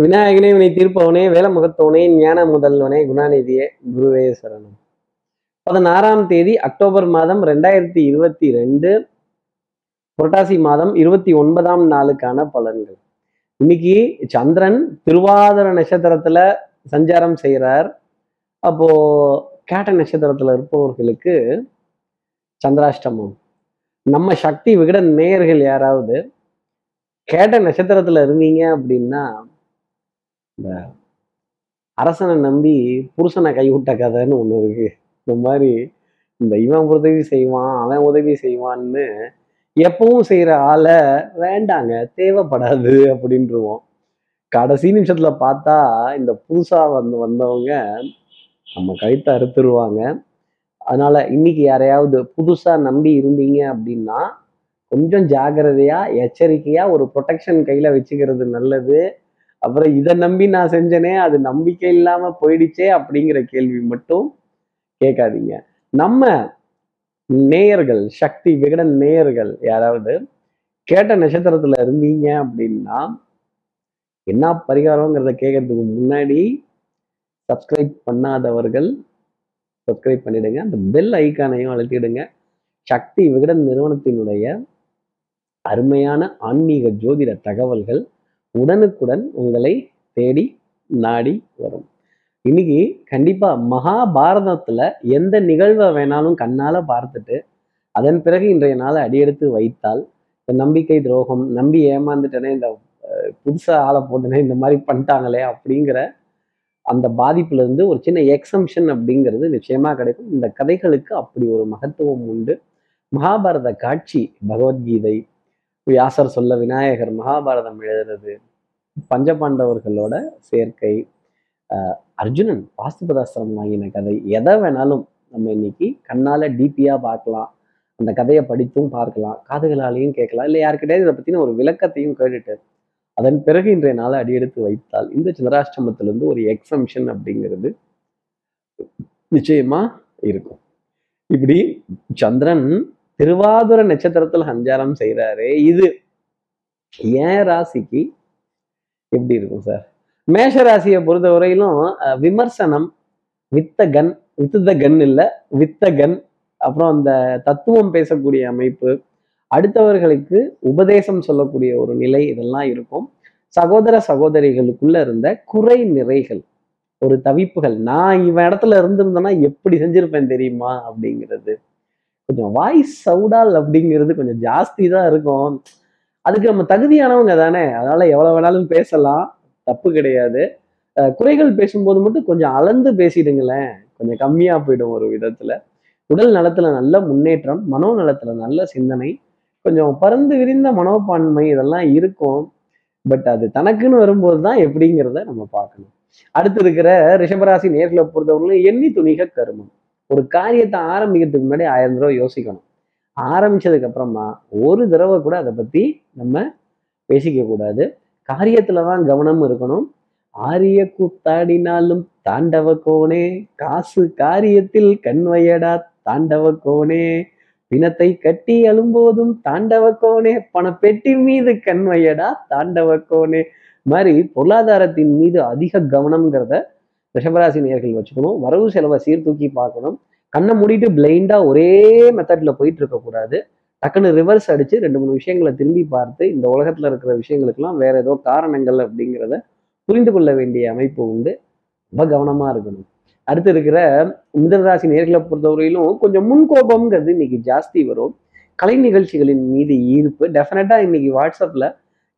விநாயகனே வினை தீர்ப்பவனே வேல முகத்தவனே ஞான முதல்வனே குணாநிதியே குருவே சரணம். பதினாறாம் தேதி அக்டோபர் மாதம் ரெண்டாயிரத்தி இருபத்தி ரெண்டு புரட்டாசி மாதம் இருபத்தி ஒன்பதாம் நாளுக்கான பலன்கள். இன்னைக்கு சந்திரன் திருவாதிர நட்சத்திரத்துல சஞ்சாரம் செய்கிறார் அப்போ கேட்ட நட்சத்திரத்துல இருப்பவர்களுக்கு சந்திராஷ்டமம். நம்ம சக்தி விகட நேயர்கள் யாராவது கேட்ட நட்சத்திரத்துல இருந்தீங்க அப்படின்னா இந்த அரசனை நம்பி புருஷனை கைவிட்ட கதைன்னு ஒண்ணு இருக்கு. இந்த மாதிரி இந்த இவன் உதவி செய்வான் அவன் உதவி செய்வான்னு எப்பவும் செய்யற ஆளை வேண்டாங்க தேவைப்படாது அப்படின்ட்டுருவோம் கடைசி நிமிஷத்துல பார்த்தா இந்த புதுசா வந்து வந்தவங்க நம்ம கழுத்தை அறுத்துருவாங்க. அதனால இன்னைக்கு யாரையாவது புதுசா நம்பி இருந்தீங்க அப்படின்னா கொஞ்சம் ஜாக்கிரதையா எச்சரிக்கையா ஒரு ப்ரொடெக்ஷன் கையில வச்சுக்கிறது நல்லது. அப்புறம் இதை நம்பி நான் செஞ்சனே அது நம்பிக்கை இல்லாம போயிடுச்சே அப்படிங்கிற கேள்வி மட்டும் கேட்காதீங்க. நம்ம நேயர்கள் சக்தி விகடன் நேயர்கள் யாராவது கேட்ட நட்சத்திரத்துல இருந்தீங்க அப்படின்னா என்ன பரிகாரங்கிறத கேட்கறதுக்கு முன்னாடி சப்ஸ்கிரைப் பண்ணாதவர்கள் சப்ஸ்கிரைப் பண்ணிடுங்க. அந்த பெல் ஐக்கானையும் அழுத்திடுங்க. சக்தி விகடன் நிறுவனத்தினுடைய அருமையான ஆன்மீக ஜோதிட தகவல்கள் உடனுக்குடன் உங்களை தேடி நாடி வரும். இன்னைக்கு கண்டிப்பா மகாபாரதத்துல எந்த நிகழ்வை வேணாலும் கண்ணால பார்த்துட்டு அதன் பிறகு இன்றைய நாளை அடியெடுத்து வைத்தால் இந்த நம்பிக்கை துரோகம் நம்பி ஏமாந்துட்டேனே இந்த புதுசா ஆளை போட்டனே இந்த மாதிரி பண்ணிட்டாங்களே அப்படிங்கிற அந்த பாதிப்புல இருந்து ஒரு சின்ன எக்ஸம்ஷன் அப்படிங்கிறது நிச்சயமா கிடைக்கும். இந்த கதைகளுக்கு அப்படி ஒரு மகத்துவம் உண்டு. மகாபாரத காட்சி பகவத்கீதை வியாசர் சொல்ல விநாயகர் மகாபாரதம் எழுதுறது பஞ்சபாண்டவர்களோட சேர்க்கை. அர்ஜுனன் பாஸ்துபதாஸ்திரம் வாங்கின கதை. எதை வேணாலும் நம்ம இன்னைக்கு கண்ணால் டிபியா பார்க்கலாம். அந்த கதையை படித்தும் பார்க்கலாம். காதுகளாலையும் கேட்கலாம். இல்லை யாருக்கிட்டையாவது இதை பற்றின ஒரு விளக்கத்தையும் கேட்டுட்டு அதன் பிறகு இன்றைய நாளை அடியெடுத்து வைத்தால் இந்த சந்திராஷ்டமத்திலிருந்து ஒரு எக்ஸம்ஷன் அப்படிங்கிறது நிச்சயமா இருக்கும். இப்படி சந்திரன் திருவாதுர நட்சத்திரத்தில் சஞ்சாரம் செய்கிறாரு இது ஏன் ராசிக்கு எப்படி இருக்கும் சார்? மேஷ ராசியை பொறுத்த வரையிலும் விமர்சனம் வித்த கன் வித்த கன் இல்லை வித்த கன் அப்புறம் அந்த தத்துவம் பேசக்கூடிய அமைப்பு அடுத்தவர்களுக்கு உபதேசம் சொல்லக்கூடிய ஒரு நிலை இதெல்லாம் இருக்கும். சகோதர சகோதரிகளுக்குள்ள இருந்த குறை நிறைகள் ஒரு தவிப்புகள். நான் இவன் இடத்துல இருந்திருந்தேன்னா எப்படி செஞ்சிருப்பேன் தெரியுமா அப்படிங்கிறது. கொஞ்சம் வாய்ஸ் சவுடால் அப்படிங்கிறது கொஞ்சம் ஜாஸ்தி தான் இருக்கும். அதுக்கு நம்ம தகுதியானவங்க தானே. அதனால எவ்வளவு வேணாலும் பேசலாம். தப்பு கிடையாது. குறைகள் பேசும்போது மட்டும் கொஞ்சம் அளந்து பேசிடுங்களேன். கொஞ்சம் கம்மியா போயிடும் ஒரு விதத்துல. உடல் நலத்துல நல்ல முன்னேற்றம் மனோ நலத்துல நல்ல சிந்தனை கொஞ்சம் பறந்து விரிந்த மனோப்பான்மை இதெல்லாம் இருக்கும். பட் அது தனக்குன்னு வரும்போது தான் எப்படிங்கிறத நம்ம பார்க்கணும். அடுத்து இருக்கிற ரிஷபராசி நேர்களை பொறுத்தவரையிலும் எண்ணி துணிக கருமம். ஒரு காரியத்தை ஆரம்பிக்கிறதுக்கு முன்னாடி ஆயிரம் தடவை யோசிக்கணும். ஆரம்பிச்சதுக்கு அப்புறமா ஒரு தடவை கூட அதை பத்தி நம்ம பேசிக்க கூடாது. காரியத்துல தான் கவனம் இருக்கணும். ஆரிய கூத்தாடினாலும் தாண்டவ கோனே காசு காரியத்தில் கண்வையடா தாண்டவ கோனே பிணத்தை கட்டி அழும்போதும் தாண்டவ கோனே பணப்பெட்டி மீது கண்வையடா தாண்டவ கோனே மாதிரி பொருளாதாரத்தின் மீது அதிக கவனம்ங்கிறத ரிஷபராசி நேர்கள் வச்சுக்கணும். வரவு செலவை சீர்தூக்கி பார்க்கணும். கண்ணை மூடிட்டு பிளைண்டாக ஒரே மெத்தடில் போயிட்டு இருக்கக்கூடாது டக்குன்னு ரிவர்ஸ் அடித்து ரெண்டு மூணு விஷயங்களை திரும்பி பார்த்து இந்த உலகத்தில் இருக்கிற விஷயங்களுக்கெல்லாம் வேற ஏதோ காரணங்கள் அப்படிங்கிறத புரிந்து கொள்ள வேண்டிய அமைப்பு உண்டு. ரொம்ப கவனமாக இருக்கணும். அடுத்து இருக்கிற மிதனராசி நேர்களை பொறுத்தவரையிலும் கொஞ்சம் முன்கோபம்ங்கிறது இன்னைக்கு ஜாஸ்தி வரும். கலை நிகழ்ச்சிகளின் மீது ஈர்ப்பு. டெஃபினட்டாக இன்னைக்கு வாட்ஸ்அப்பில்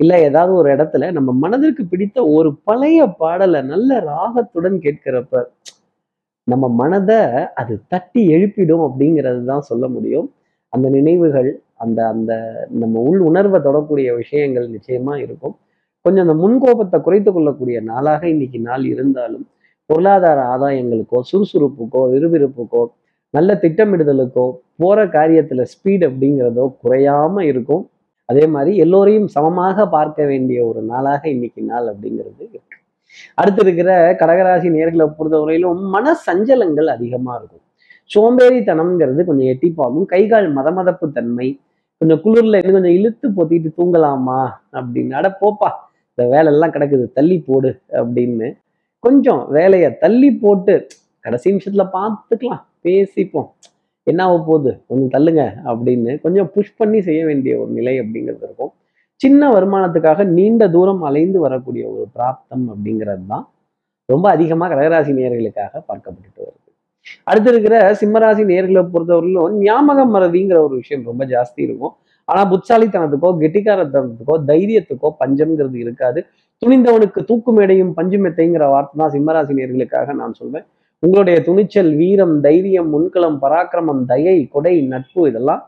இல்லை ஏதாவது ஒரு இடத்துல நம்ம மனதிற்கு பிடித்த ஒரு பழைய பாடலை நல்ல ராகத்துடன் கேட்கிறப்ப நம்ம மனதை அது தட்டி எழுப்பிடும் அப்படிங்கிறது தான் சொல்ல முடியும். அந்த நினைவுகள் அந்த அந்த நம்ம உள் உணர்வை தொடக்கூடிய விஷயங்கள் நிச்சயமா இருக்கும். கொஞ்சம் அந்த முன்கோபத்தை குறைத்து கொள்ளக்கூடிய நாளாக இன்னைக்கு நாள் இருந்தாலும் பொருளாதார ஆதாயங்களுக்கோ சுறுசுறுப்புக்கோ விறுவிறுப்புக்கோ நல்ல திட்டமிடுதலுக்கோ போற காரியத்துல ஸ்பீட் அப்படிங்கிறதோ குறையாம இருக்கும். அதே மாதிரி எல்லோரையும் சமமாக பார்க்க வேண்டிய ஒரு நாளாக இன்னைக்கு நாள் அப்படிங்கிறது இருக்கு. அடுத்து இருக்கிற கடகராசி நேர்களை பொறுத்தவரையிலும் மன சஞ்சலங்கள் அதிகமா இருக்கும். சோம்பேறித்தனம்ங்கிறது கொஞ்சம் எட்டிப்பாகும். கைகால் மதமதப்பு தன்மை கொஞ்சம் குளிர்ல இருந்து கொஞ்சம் இழுத்து பொத்திட்டு தூங்கலாமா அப்படின்னு அட போப்பா இந்த வேலையெல்லாம் கிடக்குது தள்ளி போடு அப்படின்னு கொஞ்சம் வேலையை தள்ளி போட்டு கடைசி நிமிஷத்துல பார்த்துக்கலாம் பேசிப்போம். என்ன ஆக போகுது? கொஞ்சம் தள்ளுங்க அப்படின்னு கொஞ்சம் புஷ் பண்ணி செய்ய வேண்டிய ஒரு நிலை அப்படிங்கிறது இருக்கும். சின்ன வருமானத்துக்காக நீண்ட தூரம் அலைந்து வரக்கூடிய ஒரு பிராப்தம் அப்படிங்கிறது தான் ரொம்ப அதிகமாக கடகராசி நேர்களுக்காக பார்க்கப்பட்டுட்டு வருது. அடுத்து இருக்கிற சிம்மராசி நேர்களை பொறுத்தவரையிலும் ஞாபகம் மறதிங்கிற ஒரு விஷயம் ரொம்ப ஜாஸ்தி இருக்கும். ஆனா புட்சாலித்தனத்துக்கோ கெட்டிக்காரத்தனத்துக்கோ தைரியத்துக்கோ பஞ்சம்ங்கிறது இருக்காது. துணிந்தவனுக்கு தூக்கு மேடையும் பஞ்சு மெத்தைங்கிற வார்த்தை தான் சிம்மராசி நேர்களுக்காக நான் சொல்வேன். உங்களுடைய துணிச்சல் வீரம் தைரியம் முன்களம் பராக்கிரமம் தயை கொடை நட்பு இதெல்லாம்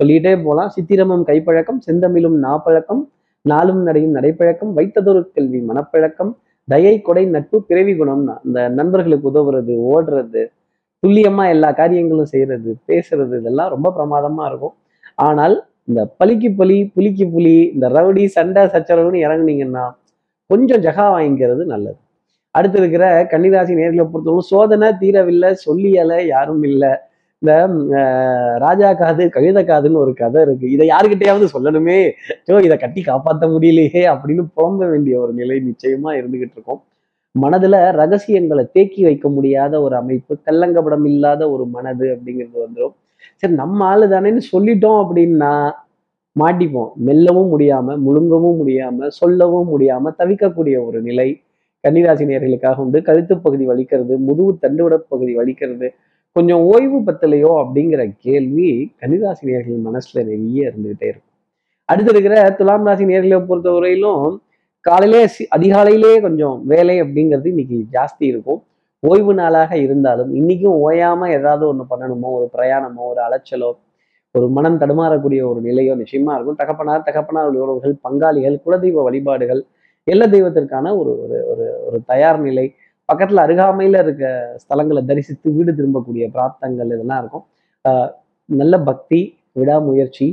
சொல்லிட்டே போகலாம் சித்திரமும் கைப்பழக்கம் செந்தமிழும் நாப்பழக்கம் நாளும் நடையும் நடைப்பழக்கம் வைத்ததொரு கல்வி மனப்பழக்கம் தயை கொடை நட்பு பிறவி குணம்னா இந்த நண்பர்களுக்கு உதவுறது ஓடுறது துல்லியமா எல்லா காரியங்களும் செய்யறது பேசுறது இதெல்லாம் ரொம்ப பிரமாதமா இருக்கும். ஆனால் இந்த பலிக்கு பலி புலிக்கு புலி இந்த ரவுடி சண்டை சச்சரவுன்னு இறங்குனீங்கன்னா கொஞ்சம் ஜகா வாங்கிக்கிறது நல்லது. அடுத்து இருக்கிற கன்னிராசி நேர்களை பொறுத்தவரை சோதனை தீரவில்லை சொல்லியலை யாரும் இல்லை. இந்த ராஜா காது கழுத காதுன்னு ஒரு கதை இருக்கு. இதை யாருக்கிட்டையாவது சொல்லணுமே? ஸோ இதை கட்டி காப்பாற்ற முடியலையே அப்படின்னு புலம்ப வேண்டிய ஒரு நிலை நிச்சயமா இருந்துகிட்டு இருக்கும். மனதுல ரகசியங்களை தேக்கி வைக்க முடியாத ஒரு அமைப்பு கல்லங்கப்படம் இல்லாத ஒரு மனது அப்படிங்கிறது வந்துடும் சரி நம்ம ஆளு தானேன்னு சொல்லிட்டோம் அப்படின்னா மாட்டிப்போம். மெல்லவும் முடியாம முழுங்கவும் முடியாம சொல்லவும் முடியாம தவிக்கக்கூடிய ஒரு நிலை கன்னிராசி நேர்களுக்காக உண்டு. கழுத்து பகுதி வலிக்கிறது முதுகு தண்டுவிட பகுதி வலிக்கிறது. கொஞ்சம் ஓய்வு பத்தலையோ அப்படிங்கிற கேள்வி கன்னிராசி நேர்கள் மனசுல நிறைய இருந்துகிட்டே இருக்கும். அடுத்து இருக்கிற துலாம் ராசி நேர்களை பொறுத்தவரையிலும் காலையிலே அதிகாலையிலே கொஞ்சம் வேலை அப்படிங்கிறது இன்னைக்கு ஜாஸ்தி இருக்கும். ஓய்வு நாளாக இருந்தாலும் இன்னைக்கும் ஓயாம ஏதாவது ஒன்று பண்ணணுமோ ஒரு பிரயாணமோ ஒரு அலைச்சலோ ஒரு மனம் தடுமாறக்கூடிய ஒரு நிலையோ நிச்சயமா இருக்கும். தகப்பனார் தகப்பனார் உறவுகள் பங்காளிகள் குலதெய்வ வழிபாடுகள் எல்ல தெய்வத்திற்கான ஒரு ஒரு ஒரு ஒரு தயார் நிலை. பக்கத்தில் அருகாமையில் இருக்க ஸ்தலங்களை தரிசித்து வீடு திரும்பக்கூடிய பிராப்தங்கள் இதெல்லாம் இருக்கும். நல்ல பக்தி விடாமுயற்சி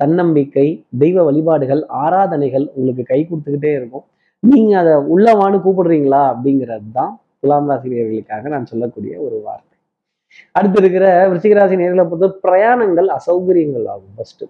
தன்னம்பிக்கை தெய்வ வழிபாடுகள் ஆராதனைகள் உங்களுக்கு கை கொடுத்துக்கிட்டே இருக்கும். நீங்கள் அதை உள்ளவான்னு கூப்பிடுறீங்களா அப்படிங்கிறது தான் துலாம் ராசி நேர்களுக்காக நான் சொல்லக்கூடிய ஒரு வார்த்தை. அடுத்து இருக்கிற விருச்சிகராசி நேர்களை பொறுத்த பிரயாணங்கள் அசௌகரியங்கள் ஆகும் ஃபஸ்ட்டு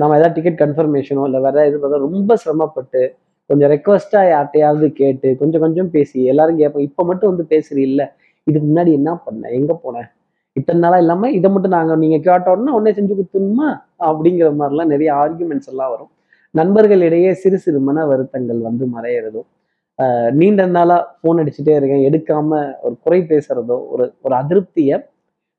நம்ம ஏதாவது டிக்கெட் கன்ஃபர்மேஷனோ இல்லை வேற எது பார்த்தா ரொம்ப சிரமப்பட்டு கொஞ்சம் ரெக்வஸ்டா யார்ட்டையாவது கேட்டு கொஞ்சம் கொஞ்சம் பேசி எல்லாரும் கேட்போம் இப்போ மட்டும் வந்து பேசுறீ இல்லை இதுக்கு முன்னாடி என்ன பண்ண எங்க போனேன் இத்தனை நாளா இல்லாம இதை மட்டும் நாங்க நீங்க கேட்டோம்னா உடனே செஞ்சு கொடுத்துணுமா அப்படிங்கிற மாதிரிலாம் நிறைய ஆர்குமெண்ட்ஸ் எல்லாம் வரும். நண்பர்களிடையே சிறு சிறு மன வருத்தங்கள் வந்து மறையிறதும் நீண்ட நாளாக ஃபோன் அடிச்சுட்டே இருக்கேன் எடுக்காமல் ஒரு குறை பேசுகிறதோ ஒரு ஒரு அதிருப்தியை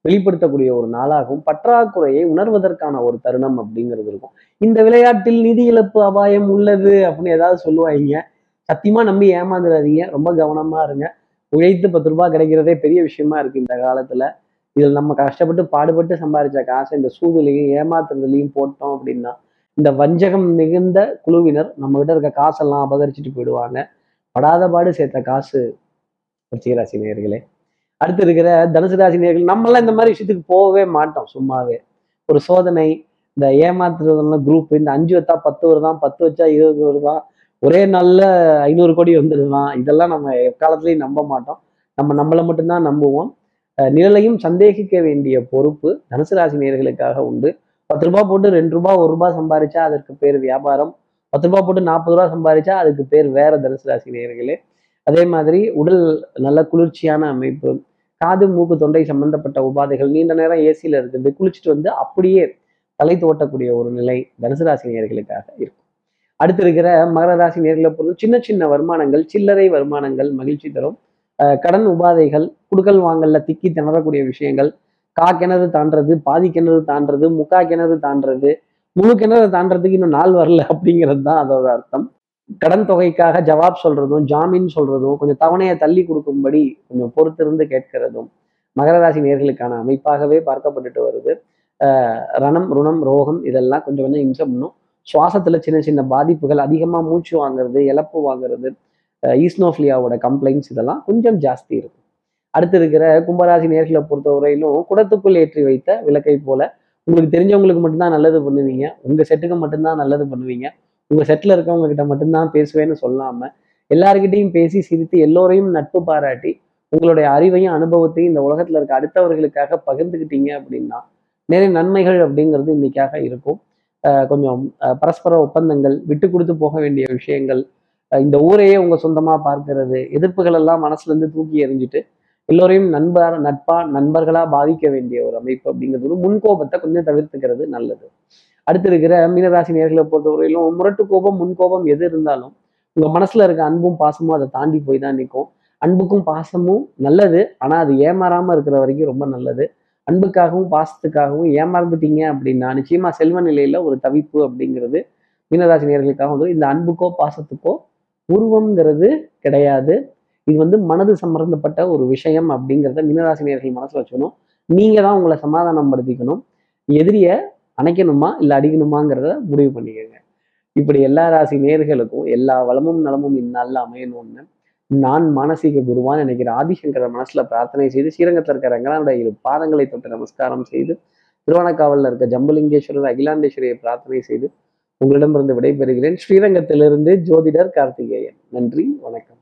வெளிப்படுத்தக்கூடிய ஒரு நாளாகவும் பற்றாக்குறையை உணர்வதற்கான ஒரு தருணம் அப்படிங்கிறது இருக்கும். இந்த விளையாட்டில் நிதி இழப்பு அபாயம் உள்ளது அப்படின்னு ஏதாவது சொல்லுவாங்க. சத்தியமா நம்பி ஏமாந்துடாதீங்க ரொம்ப கவனமா இருங்க. உழைத்து பத்து ரூபாய் கிடைக்கிறதே பெரிய விஷயமா இருக்கு இந்த காலத்துல. இதில் நம்ம கஷ்டப்பட்டு பாடுபட்டு சம்பாதிச்ச காசை இந்த சூதுலையும் ஏமாத்துறதுலையும் போட்டோம் அப்படின்னா இந்த வஞ்சகம் மிகுந்த குழுவினர் நம்ம கிட்ட இருக்க காசெல்லாம் அபகரிச்சுட்டு போயிடுவாங்க. படாத பாடு சேர்த்த காசு. ராசி நேர்களே அடுத்து இருக்கிற தனுசு ராசி நேர்கள் நம்மளாம் இந்த மாதிரி விஷயத்துக்கு போகவே மாட்டோம் சும்மாவே. ஒரு சோதனை இந்த ஏமாத்துறதுலாம் குரூப் இந்த அஞ்சு வச்சா பத்து வருதான் பத்து வச்சா இருபது வருதான் ஒரே நாளில் ஐநூறு கோடி வந்துடுதான் இதெல்லாம் நம்ம எக்காலத்துலையும் நம்ப மாட்டோம். நம்ம நம்மளை மட்டும்தான் நம்புவோம். நிழலையும் சந்தேகிக்க வேண்டிய பொறுப்பு தனுசு ராசி நேர்களுக்காக உண்டு. பத்து ரூபாய் போட்டு ரெண்டு ரூபாய் ஒரு ரூபாய் சம்பாதிச்சா அதற்கு பேர் வியாபாரம். பத்து ரூபாய் போட்டு நாற்பது ரூபா சம்பாதிச்சா அதுக்கு பேர் வேற தனுசு ராசி நேர்களே அதே மாதிரி உடல் நல்ல குளிர்ச்சியான அமைப்பு காது மூக்கு தொண்டை சம்பந்தப்பட்ட உபாதைகள் நீண்ட நேரம் ஏசியில் இருக்குது குளிச்சுட்டு வந்து அப்படியே தலை தோட்டக்கூடிய ஒரு நிலை தனுசு ராசி நேர்களுக்காக இருக்கும். அடுத்து இருக்கிற மகர ராசி நேர்களை பொறுத்து சின்ன சின்ன வருமானங்கள் சில்லறை வருமானங்கள் மகிழ்ச்சி தரும். கடன் உபாதைகள் குடுக்கல் வாங்கல்ல திக்கி திணறக்கூடிய விஷயங்கள் கா கிணறு தாண்டது பாதி கிணறு தாண்டது முக்கா கிணறு தாண்டது முழு கிணறு தாண்டதுக்கு இன்னும் நாள் வரல அப்படிங்கிறது தான் அதோட அர்த்தம். கடன் தொகைக்காக ஜவாப் சொல்றதும் ஜாமீன் சொல்றதும் கொஞ்சம் தவணையை தள்ளி கொடுக்கும்படி கொஞ்சம் பொறுத்திருந்து கேட்கிறதும் மகர ராசி நேர்களுக்கான அமைப்பாகவே பார்க்கப்பட்டுட்டு வருது. ரணம் ருணம் ரோகம் இதெல்லாம் கொஞ்சம் கொஞ்சம் இம்சம் பண்ணும். சுவாசத்துல சின்ன சின்ன பாதிப்புகள் அதிகமா மூச்சு வாங்குறது இழப்பு வாங்குறது ஈஸ்னோஃபிலியாவோட கம்ப்ளைண்ட்ஸ் இதெல்லாம் கொஞ்சம் ஜாஸ்தி இருக்கும். அடுத்து இருக்கிற கும்பராசி நேர்களை பொறுத்தவரையிலும் குடத்துக்குள் ஏற்றி வைத்த விளக்கை போல உங்களுக்கு தெரிஞ்சவங்களுக்கு மட்டும்தான் நல்லது பண்ணுவீங்க. உங்க செட்டுக்கு மட்டும்தான் நல்லது பண்ணுவீங்க. உங்க செட்டில் இருக்கவங்க கிட்ட மட்டும்தான் பேசுவேன்னு சொல்லாம எல்லாருக்கிட்டையும் பேசி சிரித்து எல்லோரையும் நட்பு பாராட்டி உங்களுடைய அறிவையும் அனுபவத்தையும் இந்த உலகத்துல இருக்க அடுத்தவர்களுக்காக பகிர்ந்துக்கிட்டீங்க அப்படின்னா நிறைய நன்மைகள் அப்படிங்கிறது இன்னைக்காக இருக்கும். கொஞ்சம் பரஸ்பர ஒப்பந்தங்கள் விட்டு கொடுத்து போக வேண்டிய விஷயங்கள் அஹ் இந்த ஊரையே உங்க சொந்தமா பார்க்கிறது எதிர்ப்புகள் எல்லாம் மனசுல இருந்து தூக்கி எறிஞ்சிட்டு எல்லோரையும் நண்பர் நட்பா நண்பர்களா பாதிக்க வேண்டிய ஒரு அமைப்பு அப்படிங்கிறது ஒரு முன்கோபத்தை கொஞ்சம் தவிர்த்துக்கிறது நல்லது. அடுத்து இருக்கிற மீனராசி நேர்களை பொறுத்தவரையிலும் முரட்டு கோபம் முன்கோபம் எது இருந்தாலும் உங்கள் மனசில் இருக்க அன்பும் பாசமும் அதை தாண்டி போய் தான் நிற்கும். அன்புக்கும் பாசமும் நல்லது. ஆனால் அது ஏமாறாமல் இருக்கிற வரைக்கும் ரொம்ப நல்லது. அன்புக்காகவும் பாசத்துக்காகவும் ஏமாந்துட்டீங்க அப்படின்னா நிச்சயமா செல்வ நிலையில ஒரு தவிப்பு அப்படிங்கிறது மீனராசி நேர்களுக்காக வந்து இந்த அன்புக்கோ பாசத்துக்கோ உருவம்ங்கிறது கிடையாது. இது வந்து மனது சம்பந்தப்பட்ட ஒரு விஷயம் அப்படிங்கிறத மீனராசி நேர்கள் மனசுல வச்சுக்கணும். நீங்க தான் உங்களை சமாதானம் படுத்திக்கணும் எதிரிய அணைக்கணுமா இல்லை அடிக்கணுமாங்கிறத முடிவு பண்ணிக்கோங்க. இப்படி எல்லா ராசி நேர்களுக்கும் எல்லா வளமும் நலமும் இந்நாளில் அமையணும்னு நான் மானசீக குருவான் நினைக்கிற ஆதிசங்கர மனசுல பிரார்த்தனை செய்து ஸ்ரீரங்கத்தில் இருக்கிற ரங்கனாருடைய இரு பாதங்களை தொட்டு நமஸ்காரம் செய்து திருவானக்காவலில் இருக்க ஜம்புலிங்கேஸ்வரர் அகிலாண்டேஸ்வரியை பிரார்த்தனை செய்து உங்களிடமிருந்து விடைபெறுகிறேன். ஸ்ரீரங்கத்திலிருந்து ஜோதிடர் கார்த்திகேயன். நன்றி வணக்கம்.